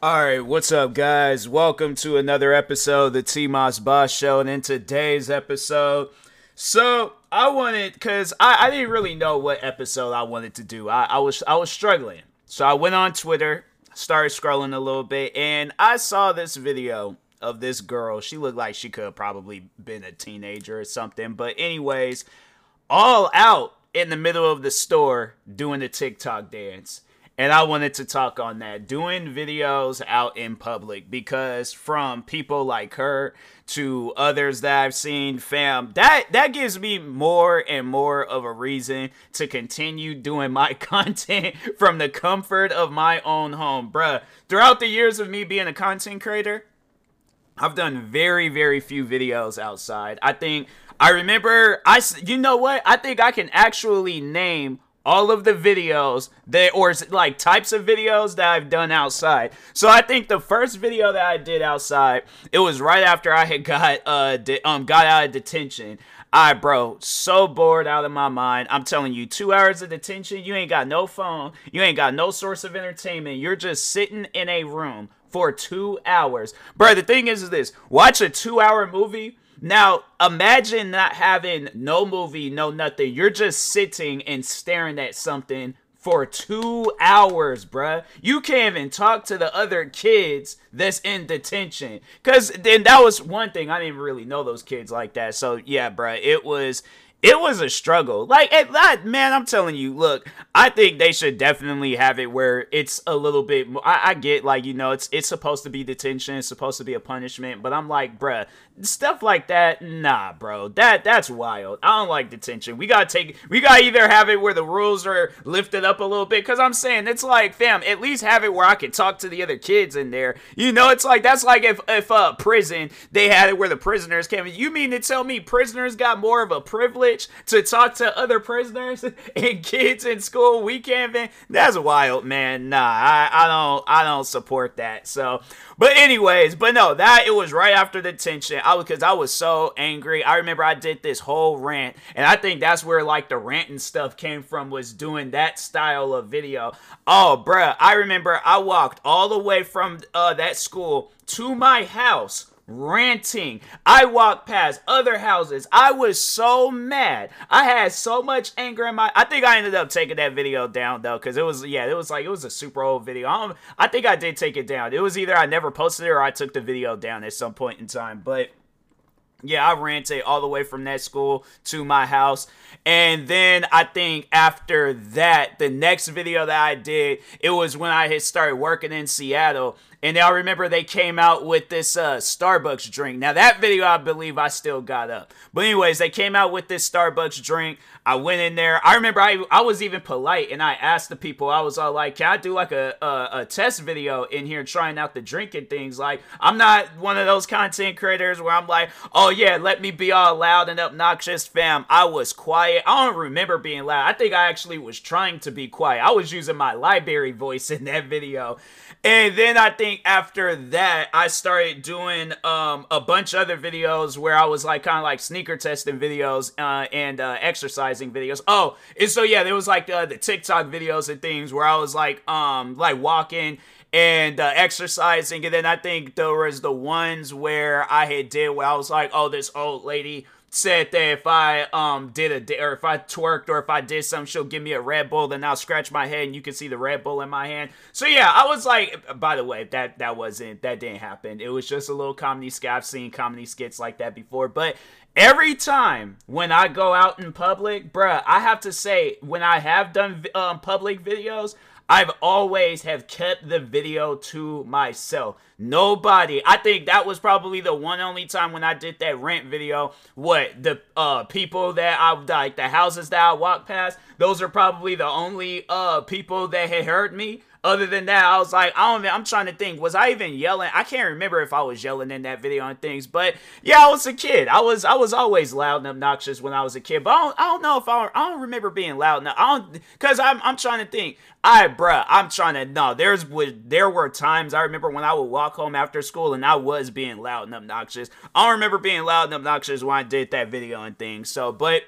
All right, what's up, guys? Welcome to another episode of the T Moss Boss Show. And in today's episode, so I wanted because I, I didn't really know what episode I wanted to do. I, I was I was struggling, so I went on Twitter, started scrolling a little bit, and I saw this video of this girl. She looked like she could have probably been a teenager or something. But anyways, all out in the middle of the store doing the TikTok dance. And I wanted to talk on that. Doing videos out in public because from people like her to others that I've seen, fam, that that gives me more and more of a reason to continue doing my content from the comfort of my own home. Bruh, throughout the years of me being a content creator, I've done very, very few videos outside. I think I remember I you know what? I think I can actually name all of the videos that or like types of videos that I've done outside. So I think the first video that I did outside, it was right after I had got uh de- um got out of detention. I bro, so bored out of my mind. I'm telling you, two hours of detention, you ain't got no phone, you ain't got no source of entertainment. You're just sitting in a room for two hours. Bro, the thing is, is this watch a two hour movie now, imagine not having no movie, no nothing. You're just sitting and staring at something for two hours, bruh. You can't even talk to the other kids that's in detention. Cause then that was one thing. I didn't really know those kids like that. So yeah, bruh, it was it was a struggle. Like, it, that, man, I'm telling you, look, I think they should definitely have it where it's a little bit more. I, I, get, like, you know, it's it's supposed to be detention, it's supposed to be a punishment, but I'm like, bruh, stuff like that, nah, bro, that that's wild. I don't like detention. We gotta take, we gotta either have it where the rules are lifted up a little bit, because I'm saying it's like, fam, at least have it where I can talk to the other kids in there. You know, it's like that's like if if uh prison they had it where the prisoners came. You mean to tell me prisoners got more of a privilege? To talk to other prisoners and kids in school weekend, man. That's wild, man. Nah, I, I don't I don't support that. So but anyways, but no, that it was right after the tension. I was because I was so angry. I remember I did this whole rant, and I think that's where like the ranting stuff came from was doing that style of video. Oh, bruh, I remember I walked all the way from uh, that school to my house ranting. I walked past other houses. I was so mad. I had so much anger in my. I think I ended up taking that video down though, because it was yeah, it was like it was a super old video. I, I think I did take it down. It was either I never posted it or I took the video down at some point in time, but. Yeah, I ranted all the way from that school to my house. And then I think after that, the next video that I did, it was when I had started working in Seattle and I remember they came out with this uh, Starbucks drink. Now that video, I believe I still got up. But anyways, they came out with this Starbucks drink. I went in there. I remember I I was even polite and I asked the people. I was all like, "Can I do like a a, a test video in here trying out the drinking things?" Like I'm not one of those content creators where I'm like, "Oh yeah, let me be all loud and obnoxious." Fam, I was quiet. I don't remember being loud. I think I actually was trying to be quiet. I was using my library voice in that video. And then I think after that, I started doing um, a bunch of other videos where I was like kind of like sneaker testing videos uh, and uh, exercising videos. Oh, and so yeah, there was like uh, the TikTok videos and things where I was like um like walking and uh, exercising, and then I think there was the ones where I had did where I was like, oh, this old lady said that if I um did a or if I twerked or if I did something, she'll give me a Red Bull. Then I'll scratch my head and you can see the Red Bull in my hand. So yeah, I was like, by the way, that that wasn't that didn't happen. It was just a little comedy skit. I've seen comedy skits like that before, but. Every time when I go out in public, bruh, I have to say, when I have done um, public videos, I've always have kept the video to myself. Nobody. I think that was probably the one only time when I did that rent video. What the uh people that I like the houses that I walked past, those are probably the only uh people that had heard me other than that, I was like, I don't. I'm trying to think. Was I even yelling? I can't remember if I was yelling in that video and things. But yeah, I was a kid. I was. I was always loud and obnoxious when I was a kid. But I don't. I don't know if I. I don't remember being loud. Now I don't. Cause I'm. I'm trying to think. I, bruh, I'm trying to. No, there's. There were times I remember when I would walk home after school and I was being loud and obnoxious. I don't remember being loud and obnoxious when I did that video and things. So, but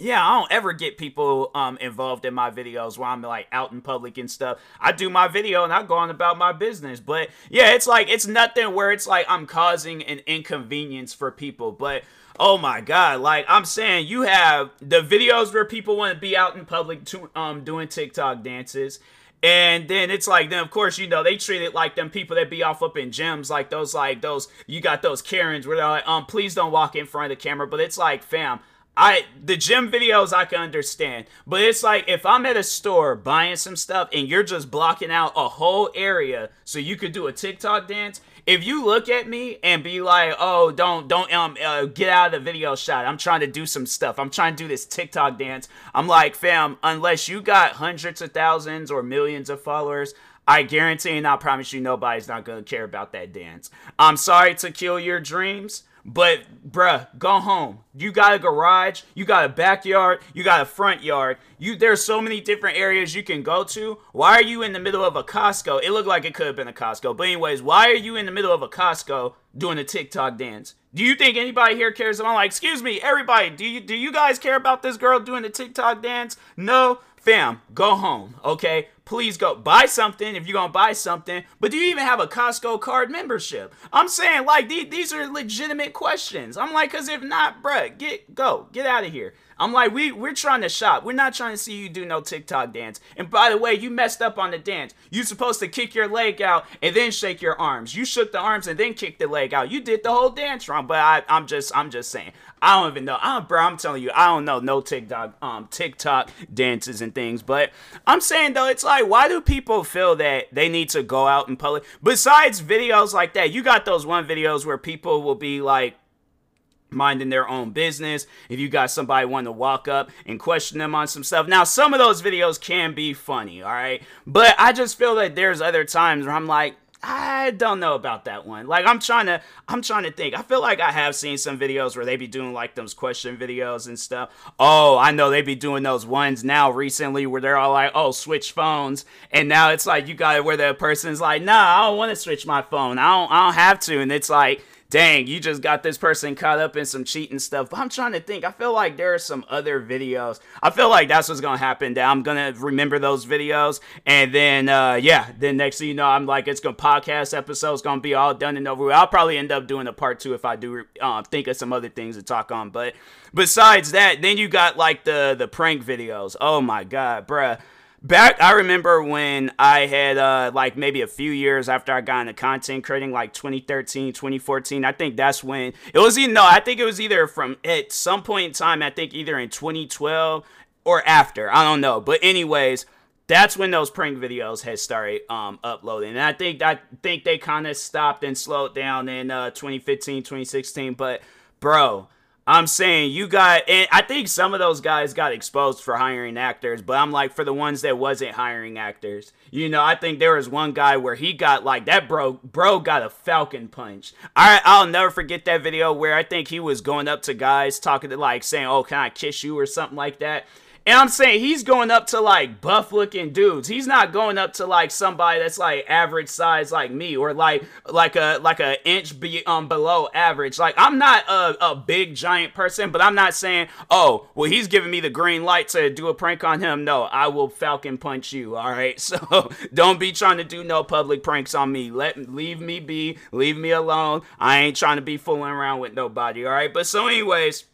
yeah, I don't ever get people um, involved in my videos where I'm like out in public and stuff. I do my video and I go on about my business. But yeah, it's like it's nothing where it's like I'm causing an inconvenience for people. But oh my god, like I'm saying, you have the videos where people want to be out in public to, um doing TikTok dances. And then it's like, then of course, you know, they treat it like them people that be off up in gyms, like those, like those, you got those Karens where they're like, um, please don't walk in front of the camera. But it's like, fam, I the gym videos I can understand, but it's like if I'm at a store buying some stuff and you're just blocking out a whole area so you could do a TikTok dance. If you look at me and be like, "Oh, don't don't um uh, get out of the video shot. I'm trying to do some stuff. I'm trying to do this TikTok dance." I'm like, "Fam, unless you got hundreds of thousands or millions of followers, I guarantee and I promise you nobody's not going to care about that dance. I'm sorry to kill your dreams, but bruh, go home. You got a garage, you got a backyard, you got a front yard. You there's so many different areas you can go to. Why are you in the middle of a Costco? It looked like it could have been a Costco. But anyways, why are you in the middle of a Costco doing a TikTok dance? Do you think anybody here cares? I'm like, excuse me, everybody, do you do you guys care about this girl doing the TikTok dance? No? Fam, go home, okay? Please go buy something if you're gonna buy something. But do you even have a Costco card membership? I'm saying like these, these are legitimate questions. I'm like, cause if not, bruh, get go, get out of here. I'm like, we we're trying to shop. We're not trying to see you do no TikTok dance. And by the way, you messed up on the dance. You supposed to kick your leg out and then shake your arms. You shook the arms and then kicked the leg out. You did the whole dance wrong. But I, I'm just I'm just saying. I don't even know. I'm bro. I'm telling you, I don't know no TikTok um TikTok dances and things. But I'm saying though, it's like, why do people feel that they need to go out in public? Besides videos like that, you got those one videos where people will be like minding their own business. If you got somebody want to walk up and question them on some stuff. Now, some of those videos can be funny, all right? But I just feel that there's other times where I'm like, I don't know about that one. Like I'm trying to I'm trying to think. I feel like I have seen some videos where they be doing like those question videos and stuff. Oh, I know they be doing those ones now recently where they're all like, "Oh, switch phones." And now it's like you got it where the person's like, "Nah, I don't want to switch my phone. I don't I don't have to." And it's like dang, you just got this person caught up in some cheating stuff. But I'm trying to think. I feel like there are some other videos. I feel like that's what's gonna happen. That I'm gonna remember those videos, and then uh, yeah, then next thing you know, I'm like, it's gonna podcast episodes gonna be all done and over. I'll probably end up doing a part two if I do uh, think of some other things to talk on. But besides that, then you got like the the prank videos. Oh my god, bruh back i remember when i had uh like maybe a few years after i got into content creating like 2013 2014 i think that's when it was you know i think it was either from at some point in time i think either in 2012 or after i don't know but anyways that's when those prank videos had started um, uploading and i think i think they kind of stopped and slowed down in uh 2015 2016 but bro I'm saying you got, and I think some of those guys got exposed for hiring actors, but I'm like, for the ones that wasn't hiring actors, you know, I think there was one guy where he got like that bro, bro got a falcon punch. I, I'll never forget that video where I think he was going up to guys talking to like saying, "Oh, can I kiss you?" or something like that. And I'm saying he's going up to like buff looking dudes. He's not going up to like somebody that's like average size like me or like like a like a inch be, um below average. Like I'm not a, a big giant person, but I'm not saying, oh, well he's giving me the green light to do a prank on him. No, I will falcon punch you, all right? So don't be trying to do no public pranks on me. Let leave me be, leave me alone. I ain't trying to be fooling around with nobody, all right? But so anyways,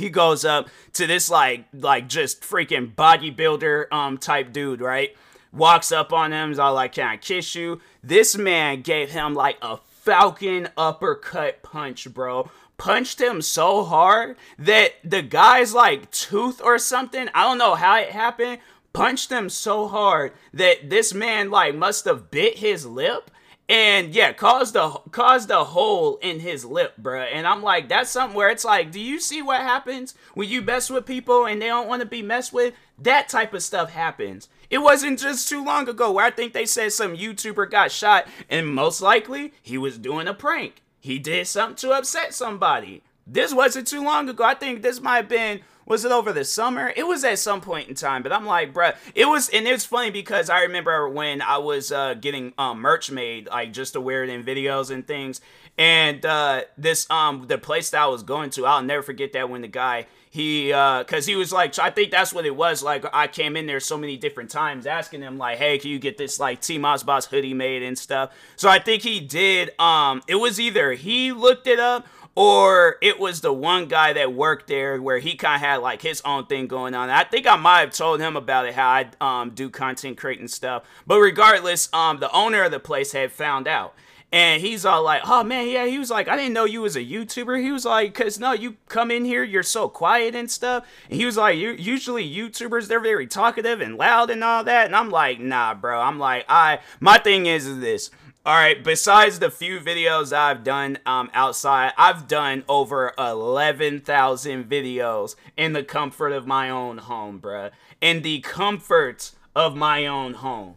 he goes up to this like like just freaking bodybuilder um type dude, right? Walks up on him, is all like, "Can I kiss you?" This man gave him like a falcon uppercut punch, bro. Punched him so hard that the guy's like tooth or something. I don't know how it happened. Punched him so hard that this man like must have bit his lip and yeah, caused a caused a hole in his lip, bruh. And I'm like, that's something where it's like, do you see what happens when you mess with people and they don't want to be messed with? That type of stuff happens. It wasn't just too long ago where I think they said some YouTuber got shot, and most likely he was doing a prank. He did something to upset somebody. This wasn't too long ago. I think this might have been was it over the summer? It was at some point in time, but I'm like, bruh, it was, and it's funny because I remember when I was uh, getting um, merch made, like just to wear it in videos and things, and uh, this um the place that I was going to, I'll never forget that when the guy he uh because he was like i think that's what it was like i came in there so many different times asking him like hey can you get this like t-moss boss hoodie made and stuff so i think he did um it was either he looked it up or it was the one guy that worked there where he kind of had like his own thing going on. I think I might have told him about it how I um, do content creating stuff. But regardless, um, the owner of the place had found out. And he's all like, oh man, yeah. He was like, I didn't know you was a YouTuber. He was like, cause no, you come in here, you're so quiet and stuff. And he was like, you usually YouTubers, they're very talkative and loud and all that. And I'm like, nah, bro. I'm like, I, my thing is, is this. All right, besides the few videos I've done um, outside, I've done over 11,000 videos in the comfort of my own home, bruh. In the comfort of my own home.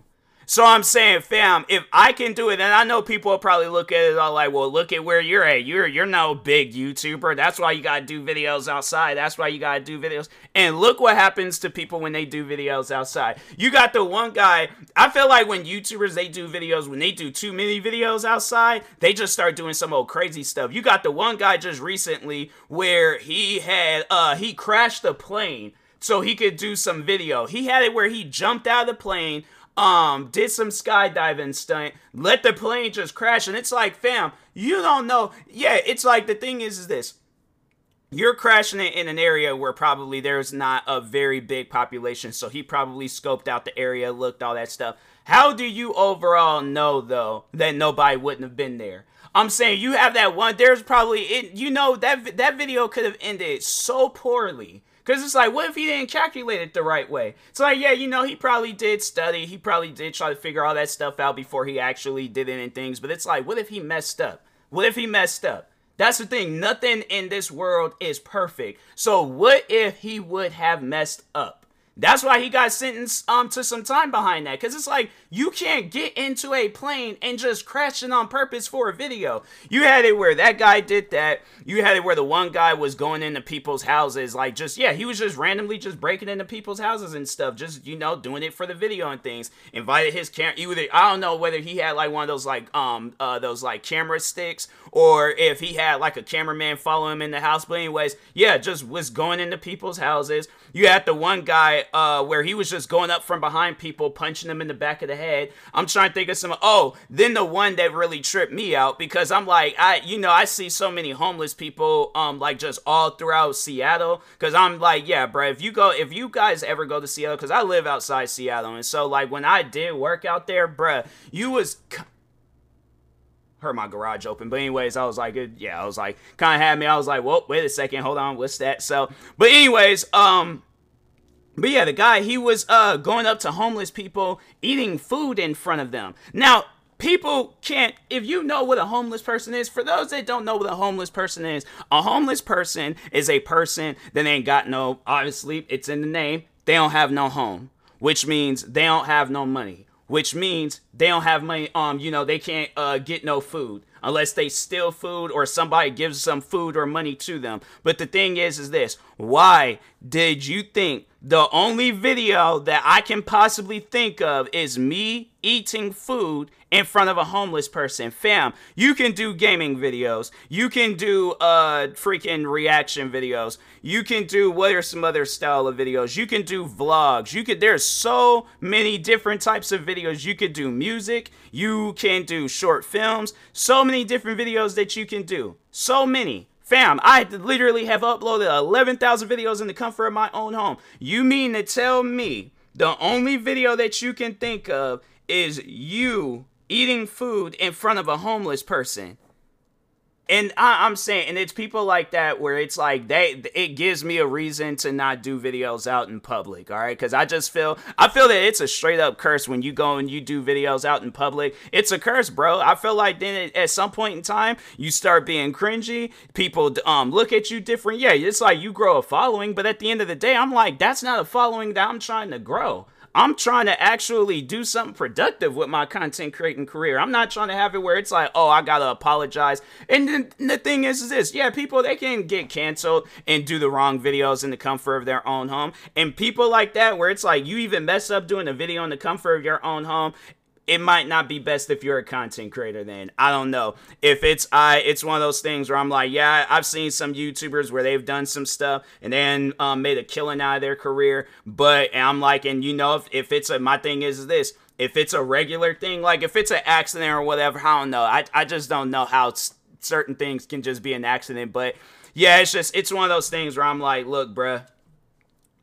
So I'm saying, fam, if I can do it, and I know people will probably look at it all like, well, look at where you're at. You're you're no big YouTuber. That's why you gotta do videos outside. That's why you gotta do videos. And look what happens to people when they do videos outside. You got the one guy. I feel like when YouTubers they do videos, when they do too many videos outside, they just start doing some old crazy stuff. You got the one guy just recently where he had uh he crashed the plane so he could do some video. He had it where he jumped out of the plane um, did some skydiving stunt, let the plane just crash, and it's like, fam, you don't know. Yeah, it's like the thing is, is this. You're crashing it in an area where probably there's not a very big population, so he probably scoped out the area, looked all that stuff. How do you overall know though that nobody wouldn't have been there? I'm saying you have that one. There's probably it. You know that that video could have ended so poorly because it's like, what if he didn't calculate it the right way? It's like, yeah, you know, he probably did study. He probably did try to figure all that stuff out before he actually did it and things. But it's like, what if he messed up? What if he messed up? That's the thing. Nothing in this world is perfect. So what if he would have messed up? That's why he got sentenced um to some time behind that. Cause it's like you can't get into a plane and just crash it on purpose for a video. You had it where that guy did that. You had it where the one guy was going into people's houses, like just yeah, he was just randomly just breaking into people's houses and stuff, just you know doing it for the video and things. Invited his camera. Either I don't know whether he had like one of those like um uh those like camera sticks or if he had like a cameraman follow him in the house. But anyways, yeah, just was going into people's houses. You had the one guy uh, where he was just going up from behind people, punching them in the back of the head. I'm trying to think of some. Oh, then the one that really tripped me out because I'm like, I, you know, I see so many homeless people, um, like just all throughout Seattle. Because I'm like, yeah, bro, if you go, if you guys ever go to Seattle, because I live outside Seattle, and so like when I did work out there, bruh, you was heard my garage open. But anyways, I was like, yeah, I was like, kind of had me. I was like, well, wait a second, hold on, what's that? So, but anyways, um, but yeah, the guy, he was uh, going up to homeless people, eating food in front of them. Now, people can't, if you know what a homeless person is, for those that don't know what a homeless person is, a homeless person is a person that ain't got no, obviously, it's in the name, they don't have no home, which means they don't have no money, which means they don't have money, um, you know, they can't uh, get no food unless they steal food or somebody gives some food or money to them. But the thing is, is this why did you think the only video that I can possibly think of is me eating food in front of a homeless person. Fam, you can do gaming videos. You can do uh freaking reaction videos. You can do what are some other style of videos? You can do vlogs. You could there's so many different types of videos. You could do music, you can do short films, so many different videos that you can do. So many. Fam, I literally have uploaded 11,000 videos in the comfort of my own home. You mean to tell me the only video that you can think of is you eating food in front of a homeless person? And I, am saying, and it's people like that where it's like they, it gives me a reason to not do videos out in public, all right? Because I just feel, I feel that it's a straight up curse when you go and you do videos out in public. It's a curse, bro. I feel like then at some point in time you start being cringy. People um look at you different. Yeah, it's like you grow a following, but at the end of the day, I'm like, that's not a following that I'm trying to grow. I'm trying to actually do something productive with my content creating career. I'm not trying to have it where it's like, oh, I gotta apologize. And the, the thing is, is this, yeah, people they can get canceled and do the wrong videos in the comfort of their own home. And people like that, where it's like you even mess up doing a video in the comfort of your own home, it might not be best if you're a content creator then. I don't know. If it's i it's one of those things where i'm like yeah i've seen some youtubers where they've done some stuff and then um, made a killing out of their career. But i'm like and you know if, if it's a my thing is this if it's a regular thing like if it's an accident or whatever i don't know. I, I just don't know how certain things can just be an accident. But yeah it's just it's one of those things where i'm like look bruh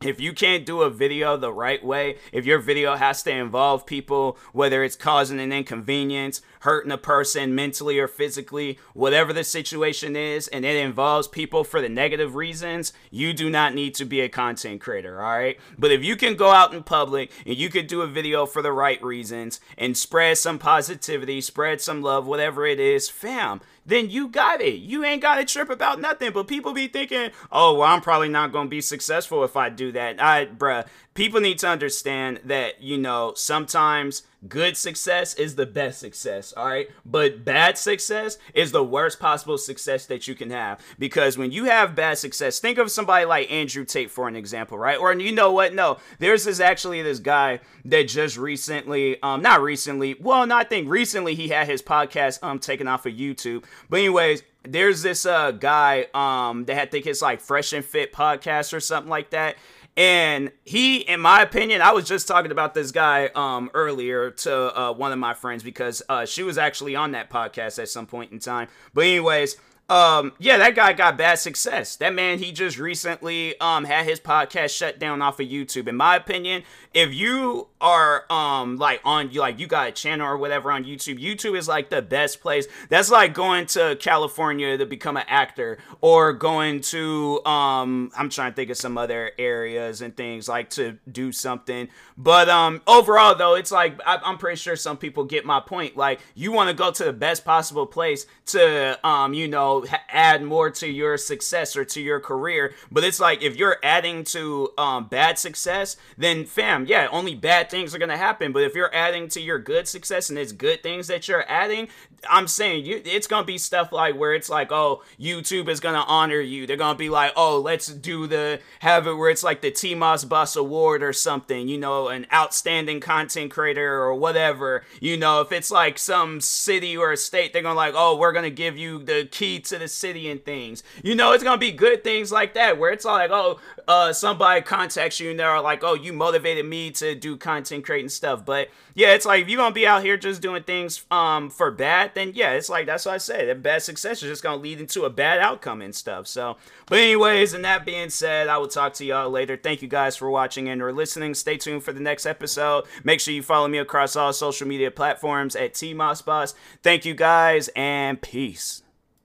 if you can't do a video the right way, if your video has to involve people, whether it's causing an inconvenience, hurting a person mentally or physically, whatever the situation is, and it involves people for the negative reasons, you do not need to be a content creator, all right? But if you can go out in public and you could do a video for the right reasons and spread some positivity, spread some love, whatever it is, fam, then you got it. You ain't got to trip about nothing. But people be thinking, oh, well, I'm probably not going to be successful if I do that. I, bruh, people need to understand that, you know, sometimes good success is the best success, all right? But bad success is the worst possible success that you can have. Because when you have bad success, think of somebody like Andrew Tate for an example, right? Or you know what? No, there's this actually this guy that just recently, um, not recently, well, no, I think recently he had his podcast um taken off of YouTube. But anyways, there's this uh guy um that had think it's like Fresh and Fit podcast or something like that and he, in my opinion, I was just talking about this guy um, earlier to uh, one of my friends because uh, she was actually on that podcast at some point in time. But anyways, um, yeah, that guy got bad success. That man, he just recently um had his podcast shut down off of YouTube. In my opinion, if you are um like on you like you got a channel or whatever on YouTube, YouTube is like the best place. That's like going to California to become an actor or going to um I'm trying to think of some other areas and things like to do something. But um overall though, it's like I, I'm pretty sure some people get my point. Like you want to go to the best possible place to um you know add more to your success or to your career. But it's like if you're adding to um, bad success, then fam, yeah, only bad things are gonna happen. But if you're adding to your good success and it's good things that you're adding, I'm saying you, it's gonna be stuff like where it's like, oh, YouTube is gonna honor you. They're gonna be like, oh, let's do the have it where it's like the T Moss Boss Award or something, you know, an outstanding content creator or whatever. You know, if it's like some city or a state, they're gonna like, oh, we're gonna give you the key to the city and things. You know, it's gonna be good things like that where it's like, oh, uh, somebody contacts you and they're like, oh, you motivated me to do content creating stuff. But yeah, it's like if you're gonna be out here just doing things um for bad, then yeah, it's like that's what I say. That bad success is just gonna lead into a bad outcome and stuff. So, but anyways, and that being said, I will talk to y'all later. Thank you guys for watching and or listening. Stay tuned for the next episode. Make sure you follow me across all social media platforms at T Boss. Thank you guys and peace.